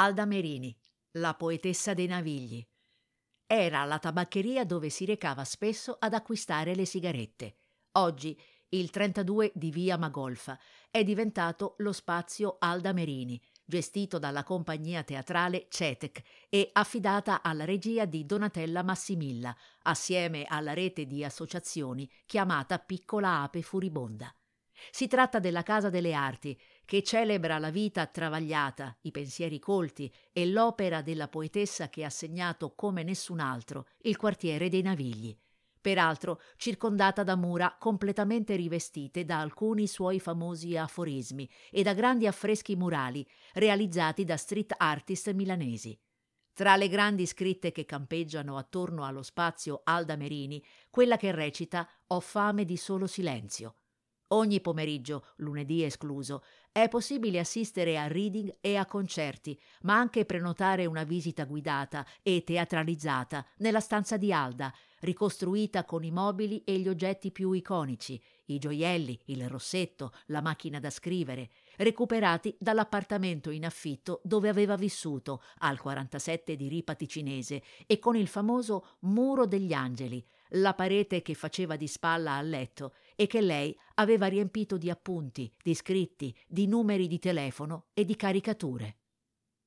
Alda Merini, la poetessa dei Navigli. Era la tabaccheria dove si recava spesso ad acquistare le sigarette. Oggi, il 32 di via Magolfa, è diventato lo spazio Alda Merini, gestito dalla compagnia teatrale CETEC e affidata alla regia di Donatella Massimilla, assieme alla rete di associazioni chiamata Piccola Ape Furibonda. Si tratta della Casa delle Arti, che celebra la vita travagliata, i pensieri colti e l'opera della poetessa che ha segnato come nessun altro il quartiere dei Navigli, peraltro circondata da mura completamente rivestite da alcuni suoi famosi aforismi e da grandi affreschi murali realizzati da street artist milanesi. Tra le grandi scritte che campeggiano attorno allo spazio Alda Merini, quella che recita Ho fame di solo silenzio. Ogni pomeriggio, lunedì escluso, è possibile assistere a reading e a concerti, ma anche prenotare una visita guidata e teatralizzata nella stanza di Alda, ricostruita con i mobili e gli oggetti più iconici, i gioielli, il rossetto, la macchina da scrivere, recuperati dall'appartamento in affitto dove aveva vissuto al 47 di Ripati Cinese e con il famoso Muro degli Angeli, la parete che faceva di spalla al letto e che lei aveva riempito di appunti, di scritti, di numeri di telefono e di caricature.